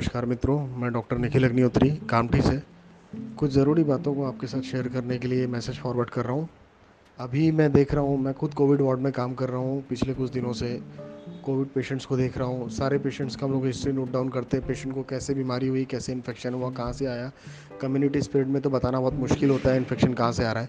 नमस्कार मित्रों, मैं डॉक्टर निखिल अग्निहोत्री, कामठी से। कुछ ज़रूरी बातों को आपके साथ शेयर करने के लिए मैसेज फॉरवर्ड कर रहा हूँ। अभी मैं देख रहा हूँ, मैं खुद कोविड वार्ड में काम कर रहा हूँ। पिछले कुछ दिनों से कोविड पेशेंट्स को देख रहा हूँ। सारे पेशेंट्स का हम लोग हिस्ट्री नोट डाउन करते हैं पेशेंट को कैसे बीमारी हुई, कैसे इन्फेक्शन हुआ, कहाँ से आया। कम्युनिटी स्प्रेड में तो बताना बहुत मुश्किल होता है इन्फेक्शन कहाँ से आ रहा है।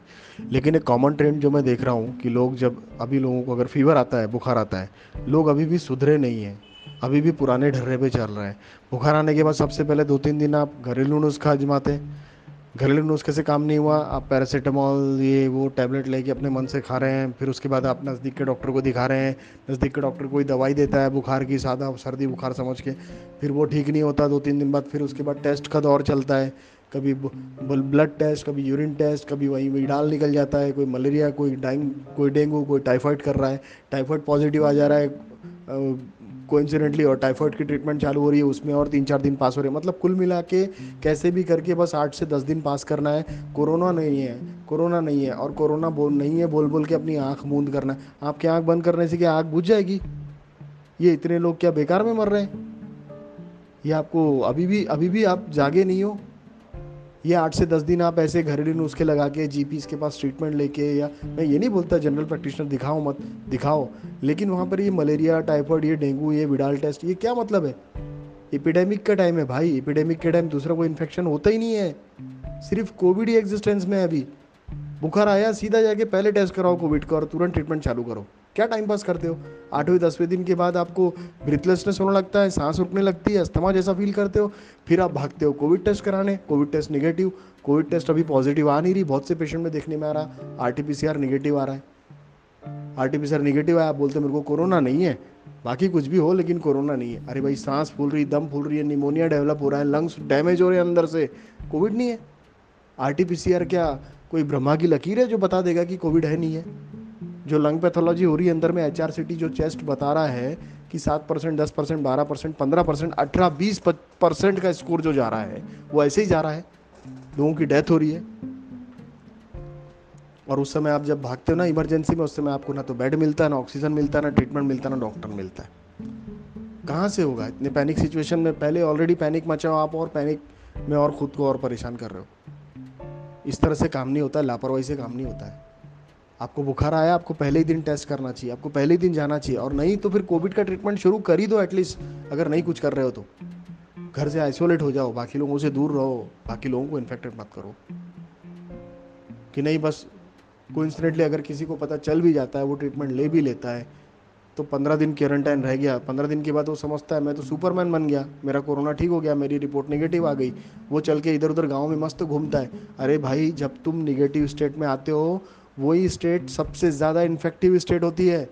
लेकिन एक कॉमन ट्रेंड जो मैं देख रहा हूँ कि लोग जब, अभी लोगों को अगर फीवर आता है, बुखार आता है, लोग अभी भी सुधरे नहीं हैं। अभी भी पुराने ढर्रे पे चल रहा है। बुखार आने के बाद सबसे पहले दो तीन दिन आप घरेलू नुस्खा आजमाते घरेलू नुस्खे से काम नहीं हुआ, आप पैरासीटामॉल, ये, वो टैबलेट लेके अपने मन से खा रहे हैं, फिर उसके बाद आप नज़दीक के डॉक्टर को दिखा रहे हैं, नज़दीक के डॉक्टर कोई दवाई देता है बुखार की, सादा सर्दी बुखार समझ के, फिर वो ठीक नहीं होता दो तीन दिन बाद, फिर उसके बाद टेस्ट का दौर चलता है। कभी ब्लड टेस्ट, कभी यूरिन टेस्ट, कभी वहीं वही डाल निकल जाता है, कोई मलेरिया, कोई डाइंग कोई डेंगू, कोई टाइफाइड कर रहा है, टाइफाइड पॉजिटिव आ जा रहा है कोइंसिडेंटली और टाइफॉइड की ट्रीटमेंट चालू हो रही है, उसमें और तीन चार दिन पास हो रहे हैं। मतलब कुल मिला के कैसे भी करके बस आठ से दस दिन पास करना है। कोरोना नहीं है, कोरोना नहीं है और कोरोना बोल, नहीं है बोल बोल के अपनी आँख मूंद करना है। आपकी आँख बंद करने से क्या आँख बुझ जाएगी? ये इतने लोग क्या बेकार में मर रहे हैं? ये आपको अभी भी अभी भी आप जागे नहीं हो? ये आठ से दस दिन आप ऐसे घरेलू नुस्खे लगा के जी के पास ट्रीटमेंट लेके या मैं ये नहीं बोलता जनरल प्रैक्टिशनर दिखाओ मत, दिखाओ। लेकिन वहाँ पर ये मलेरिया टाइफॉइड ये डेंगू, ये विडाल टेस्ट ये क्या मतलब है? एपिडेमिक का टाइम है भाई। एपिडेमिक के टाइम दूसरा कोई इन्फेक्शन होता ही नहीं है। सिर्फ़ कोविड ही एग्जिस्टेंस में है अभी। बुखार आया, सीधा जाके पहले टेस्ट कराओ कोविड का और तुरंत ट्रीटमेंट चालू करो। क्या टाइम पास करते हो? आठवें, दसवें दिन के बाद आपको ब्रिथलेसनेस होने लगता है, सांस रुकने लगती है, अस्थमा जैसा फील करते हो, फिर आप भागते हो कोविड टेस्ट कराने। Covid test negative Covid test अभी पॉजिटिव आ नहीं रही, बहुत से पेशेंट में देखने में आ रहा R T P C R negative आ रहा है। R T P C R negative है आप बोलते मेरे को कोरोना नहीं है। बाकी कुछ भी हो, लेकिन कोरोना नहीं है। अरे भाई, सांस फूल रही, दम फूल रही है निमोनिया डेवलप हो रहा है लंग्स डैमेज हो रहे हैं अंदर से। कोविड नहीं है। R T P C R क्या कोई ब्रह्मा की लकीर है जो बता देगा कि कोविड है नहीं है? जो लंग पैथोलॉजी हो रही है, अंदर में एच जो चेस्ट बता रहा है कि सात परसेंट, दस परसेंट, बारह परसेंट, पंद्रह परसेंट, अठारह, बीस परसेंट का स्कोर जो जा रहा है, वो ऐसे ही जा रहा है। लोगों की डेथ हो रही है। और उस समय आप जब भागते हो ना इमरजेंसी में, उस समय आपको ना तो बेड मिलता है, ना ऑक्सीजन मिलता है, ना ट्रीटमेंट मिलता है, ना डॉक्टर मिलता है। कहाँ से होगा? इतने पैनिक सिचुएशन में पहले ऑलरेडी पैनिक मचाओ आप और पैनिक में और खुद को और परेशान कर रहे हो। इस तरह से काम नहीं होता, लापरवाही से काम नहीं होता है। आपको बुखार आया, आपको पहले ही दिन टेस्ट करना चाहिए, आपको पहले ही दिन जाना चाहिए और नहीं तो फिर कोविड का ट्रीटमेंट शुरू कर ही दो एटलीस्ट अगर नहीं कुछ कर रहे हो तो। घर से आइसोलेट हो जाओ, बाकी लोगों से दूर रहो, बाकी लोगों को इन्फेक्टेड मत करो। कि नहीं बस कोइंसिडेंटली अगर किसी को पता चल भी जाता है, वो ट्रीटमेंट ले भी लेता है तो पंद्रह दिन क्वारंटाइन रह गया। पंद्रह दिन के बाद वो समझता है, मैं तो सुपरमैन बन गया, मेरा कोरोना ठीक हो गया, मेरी रिपोर्ट नेगेटिव आ गई। वो चल के इधर उधर गाँव में मस्त घूमता है। अरे भाई, जब तुम निगेटिव स्टेट में आते हो वही स्टेट सबसे ज़्यादा इन्फेक्टिव स्टेट होती है।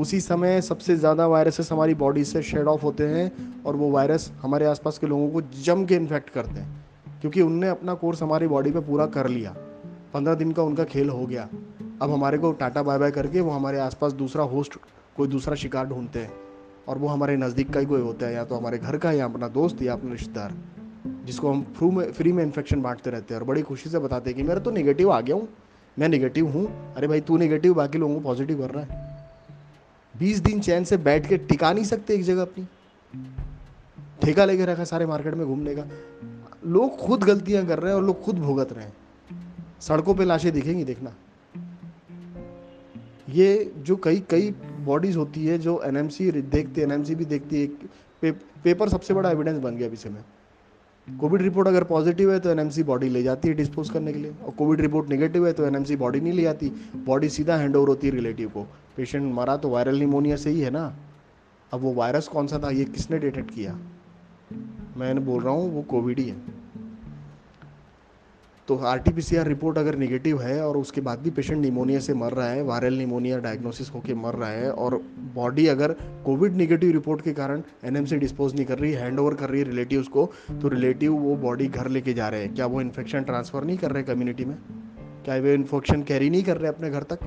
उसी समय सबसे ज़्यादा वायरसेस हमारी बॉडी से शेड ऑफ़ होते हैं और वो वायरस हमारे आसपास के लोगों को जम के इन्फेक्ट करते हैं। क्योंकि उनने अपना कोर्स हमारी बॉडी पे पूरा कर लिया। पंद्रह दिन का उनका खेल हो गया। अब हमारे को टाटा बाय बाय करके वो हमारे आसपास दूसरा होस्ट कोई दूसरा शिकार ढूंढते हैं। और वो हमारे नज़दीक का ही कोई होता है, या तो हमारे घर का, या अपना दोस्त, या अपना रिश्तेदार, जिसको हम फ्रू में फ्री में इन्फेक्शन बांटते रहते हैं। और बड़ी खुशी से बताते हैं कि मेरा तो निगेटिव आ गया हूँ। मैं निगेटिव हूँ। अरे भाई तू निगेटिव बाकी लोगों को पॉजिटिव कर रहा है। बीस दिन चैन से बैठ के टिका नहीं सकते एक जगह अपनी। ठेका लेके रखा सारे मार्केट में घूमने का। लोग खुद गलतियाँ कर रहे हैं और लोग खुद भुगत रहे हैं। सड़कों पे लाशें दिखेंगी देखना। ये जो कई कई बॉडीज होती है जो एनएमसी देखते एनएमसी भी देखती है पे, पेपर सबसे बड़ा एविडेंस बन गया अभी से में। कोविड रिपोर्ट अगर पॉजिटिव है तो एनएमसी बॉडी ले जाती है डिस्पोज करने के लिए। और कोविड रिपोर्ट नेगेटिव है तो एनएमसी बॉडी नहीं ले जाती। बॉडी सीधा हैंड ओवर होती है रिलेटिव को। पेशेंट मरा तो वायरल निमोनिया से ही है ना? अब वो वायरस कौन सा था? ये किसने डिटेक्ट किया? मैंने बोल रहा हूँ वो कोविड ही है। तो R T P C R report अगर निगेटिव है और उसके बाद भी पेशेंट निमोनिया से मर रहा है वायरल निमोनिया डायग्नोसिस होकर मर रहा है और बॉडी अगर कोविड निगेटिव रिपोर्ट के कारण एन से डिस्पोज नहीं कर रही हैंड ओवर कर रही है रिलेटिव को तो रिलेटिव वो बॉडी घर लेके जा रहे हैं। क्या वो इन्फेक्शन ट्रांसफ़र नहीं कर रहे कम्युनिटी में? क्या वो इन्फेक्शन कैरी नहीं कर रहे अपने घर तक?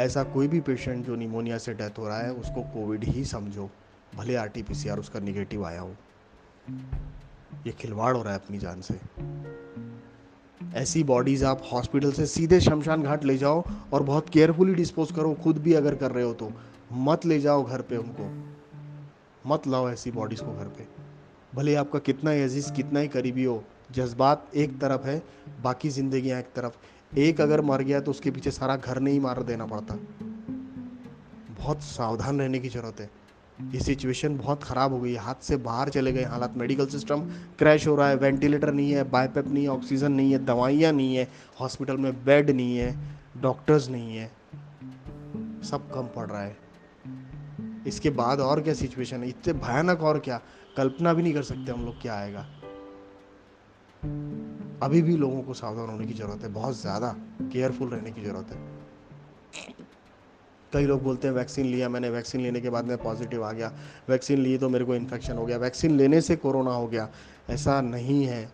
ऐसा कोई भी पेशेंट जो निमोनिया से डेथ हो रहा है, उसको कोविड ही समझो, भले R T P C R उसका निगेटिव आया हो। ये खिलवाड़ हो रहा है अपनी जान से। ऐसी बॉडीज़ आप हॉस्पिटल से सीधे शमशान घाट ले जाओ और बहुत केयरफुली डिस्पोज करो, खुद भी अगर कर रहे हो तो। मत ले जाओ घर पे उनको। मत लाओ ऐसी बॉडीज़ को घर पे। भले आपका कितना ही अज़ीज़ कितना ही करीबी हो, जज्बात एक तरफ़ है, बाकी ज़िंदगियाँ एक तरफ़। एक अगर मर गया तो उसके पीछे सारा घर नहीं मार देना पड़ता। बहुत सावधान रहने की ज़रूरत है। ये सिचुएशन बहुत ख़राब हो गई है। हाथ से बाहर चले गए हालात। मेडिकल सिस्टम क्रैश हो रहा है। वेंटिलेटर नहीं है बायपेप नहीं है ऑक्सीजन नहीं है, दवाइयाँ नहीं है हॉस्पिटल में बेड नहीं है डॉक्टर्स नहीं है। सब कम पड़ रहा है। इसके बाद और क्या सिचुएशन है? इतने भयानक और क्या? कल्पना भी नहीं कर सकते हम लोग क्या आएगा। अभी भी लोगों को सावधान होने की ज़रूरत है। बहुत ज़्यादा केयरफुल रहने की ज़रूरत है। कई लोग बोलते हैं, वैक्सीन लिया मैंने, वैक्सीन लेने के बाद मैं पॉजिटिव आ गया। वैक्सीन ली तो मेरे को इन्फेक्शन हो गया। वैक्सीन लेने से कोरोना हो गया। ऐसा नहीं है।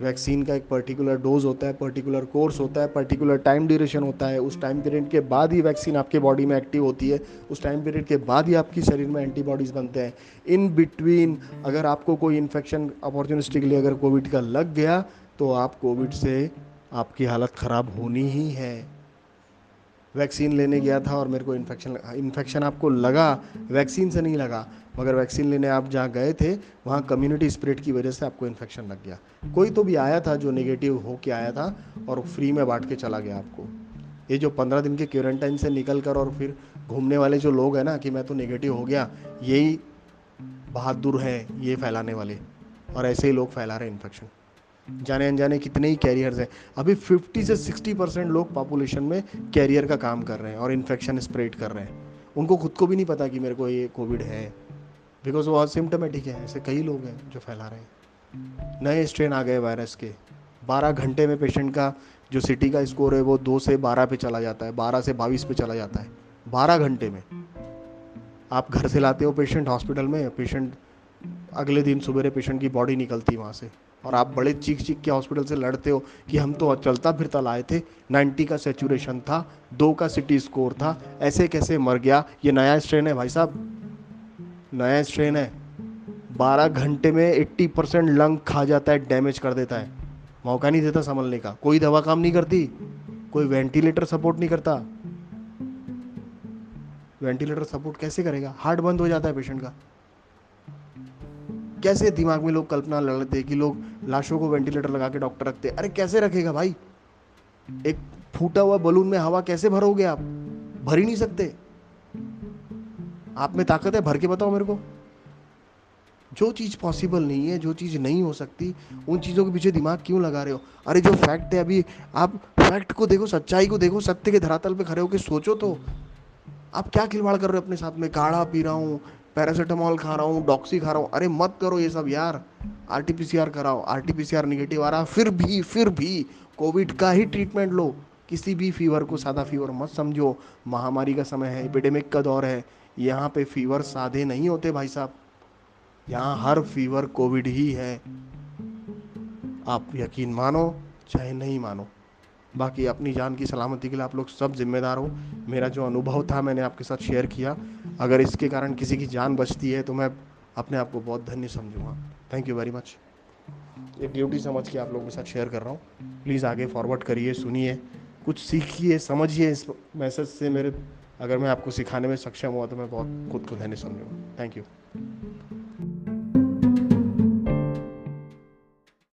वैक्सीन का एक पर्टिकुलर डोज होता है पर्टिकुलर कोर्स होता है पर्टिकुलर टाइम ड्यूरेशन होता है। उस टाइम पीरियड के बाद ही वैक्सीन आपके बॉडी में एक्टिव होती है। उस टाइम पीरियड के बाद ही आपके शरीर में एंटीबॉडीज़ बनते हैं। इन बिटवीन अगर आपको कोई इन्फेक्शन अपॉर्चुनिस्टिकली अगर कोविड का लग गया तो आप कोविड से आपकी हालत ख़राब होनी ही है। वैक्सीन लेने गया था और मेरे को इन्फेक्शन इन्फेक्शन आपको लगा, वैक्सीन से नहीं लगा, मगर वैक्सीन लेने आप जहाँ गए थे, वहाँ कम्युनिटी स्प्रेड की वजह से आपको इन्फेक्शन लग गया। कोई तो भी आया था जो नेगेटिव हो के आया था और फ्री में बांट के चला गया आपको। ये जो पंद्रह दिन के क्वारंटाइन से निकल कर और फिर घूमने वाले जो लोग हैं ना कि मैं तो नेगेटिव हो गया, यही बहादुर हैं, ये फैलाने वाले। और ऐसे ही लोग फैला रहे इन्फेक्शन जाने अनजाने कितने ही कैरियर्स हैं। अभी 50 से 60 परसेंट लोग पॉपुलेशन में कैरियर का काम कर रहे हैं और इन्फेक्शन स्प्रेड कर रहे हैं। उनको खुद को भी नहीं पता कि मेरे को ये कोविड है। बिकॉज़ वो सिम्टोमेटिक है, ऐसे कई लोग हैं जो फैला रहे हैं। नए स्ट्रेन आ गए वायरस के। 12 घंटे में पेशेंट का जो सिटी का स्कोर है, वो दो से बारह पे चला जाता है, बारह से बाईस पे चला जाता है। बारह घंटे में। आप घर से लाते हो पेशेंट हॉस्पिटल में पेशेंट अगले दिन सुबह पेशेंट की बॉडी निकलती वहाँ से। और आप बड़े चीख चीख के हॉस्पिटल से लड़ते हो कि हम तो चलता फिरता लाए थे 90 का सेचुरेशन था, दो का सिटी स्कोर था, ऐसे कैसे मर गया? ये नया स्ट्रेन है भाई साहब। नया स्ट्रेन है। 12 घंटे में 80 परसेंट लंग खा जाता है डैमेज कर देता है। मौका नहीं देता संभलने का। कोई दवा काम नहीं करती, कोई वेंटिलेटर सपोर्ट नहीं करता। वेंटिलेटर सपोर्ट कैसे करेगा? हार्ट बंद हो जाता है पेशेंट का। कैसे दिमाग में लोग कल्पना लड़ते कि लोग लाशों को वेंटिलेटर लगा के डॉक्टर रखते अरे, कैसे रखेगा भाई? एक फूटा हुआ बलून में हवा कैसे भरोगे आप? भर ही नहीं सकते। आप में ताकत है? भर के बताओ मेरे को। जो चीज़ पॉसिबल नहीं है, जो चीज़ नहीं हो सकती, उन चीज़ों के पीछे दिमाग क्यों लगा रहे हो? अरे, जो फैक्ट है अभी, आप फैक्ट को देखो, सच्चाई को देखो, सत्य के धरातल पे खड़े होकर सोचो तो। आप क्या खिलवाड़ कर रहे हो अपने साथ में? काढ़ा पी रहा हूँ पैरासीटामॉल खा रहा हूँ, डॉक्सी खा रहा हूँ। अरे मत करो ये सब यार। R T P C R कराओ R T P C R negative आ रहा फिर भी फिर भी कोविड का ही ट्रीटमेंट लो। किसी भी फीवर को सादा फीवर मत समझो। महामारी का समय है एपिडेमिक का दौर है। यहाँ पे फीवर सादे नहीं होते भाई साहब। यहाँ हर फीवर कोविड ही है। आप यकीन मानो, चाहे नहीं मानो। बाकी अपनी जान की सलामती के लिए आप लोग सब जिम्मेदार हो। मेरा जो अनुभव था, मैंने आपके साथ शेयर किया। अगर इसके कारण किसी की जान बचती है तो मैं अपने आप को बहुत धन्य समझूँगा। थैंक यू वेरी मच एक ड्यूटी समझ के आप लोगों के साथ शेयर कर रहा हूँ। प्लीज़ आगे फॉरवर्ड करिए, सुनिए, कुछ सीखिए, समझिए इस मैसेज से मेरे। अगर मैं आपको सिखाने में सक्षम हुआ तो मैं बहुत खुद को धन्य समझूँगा। Thank you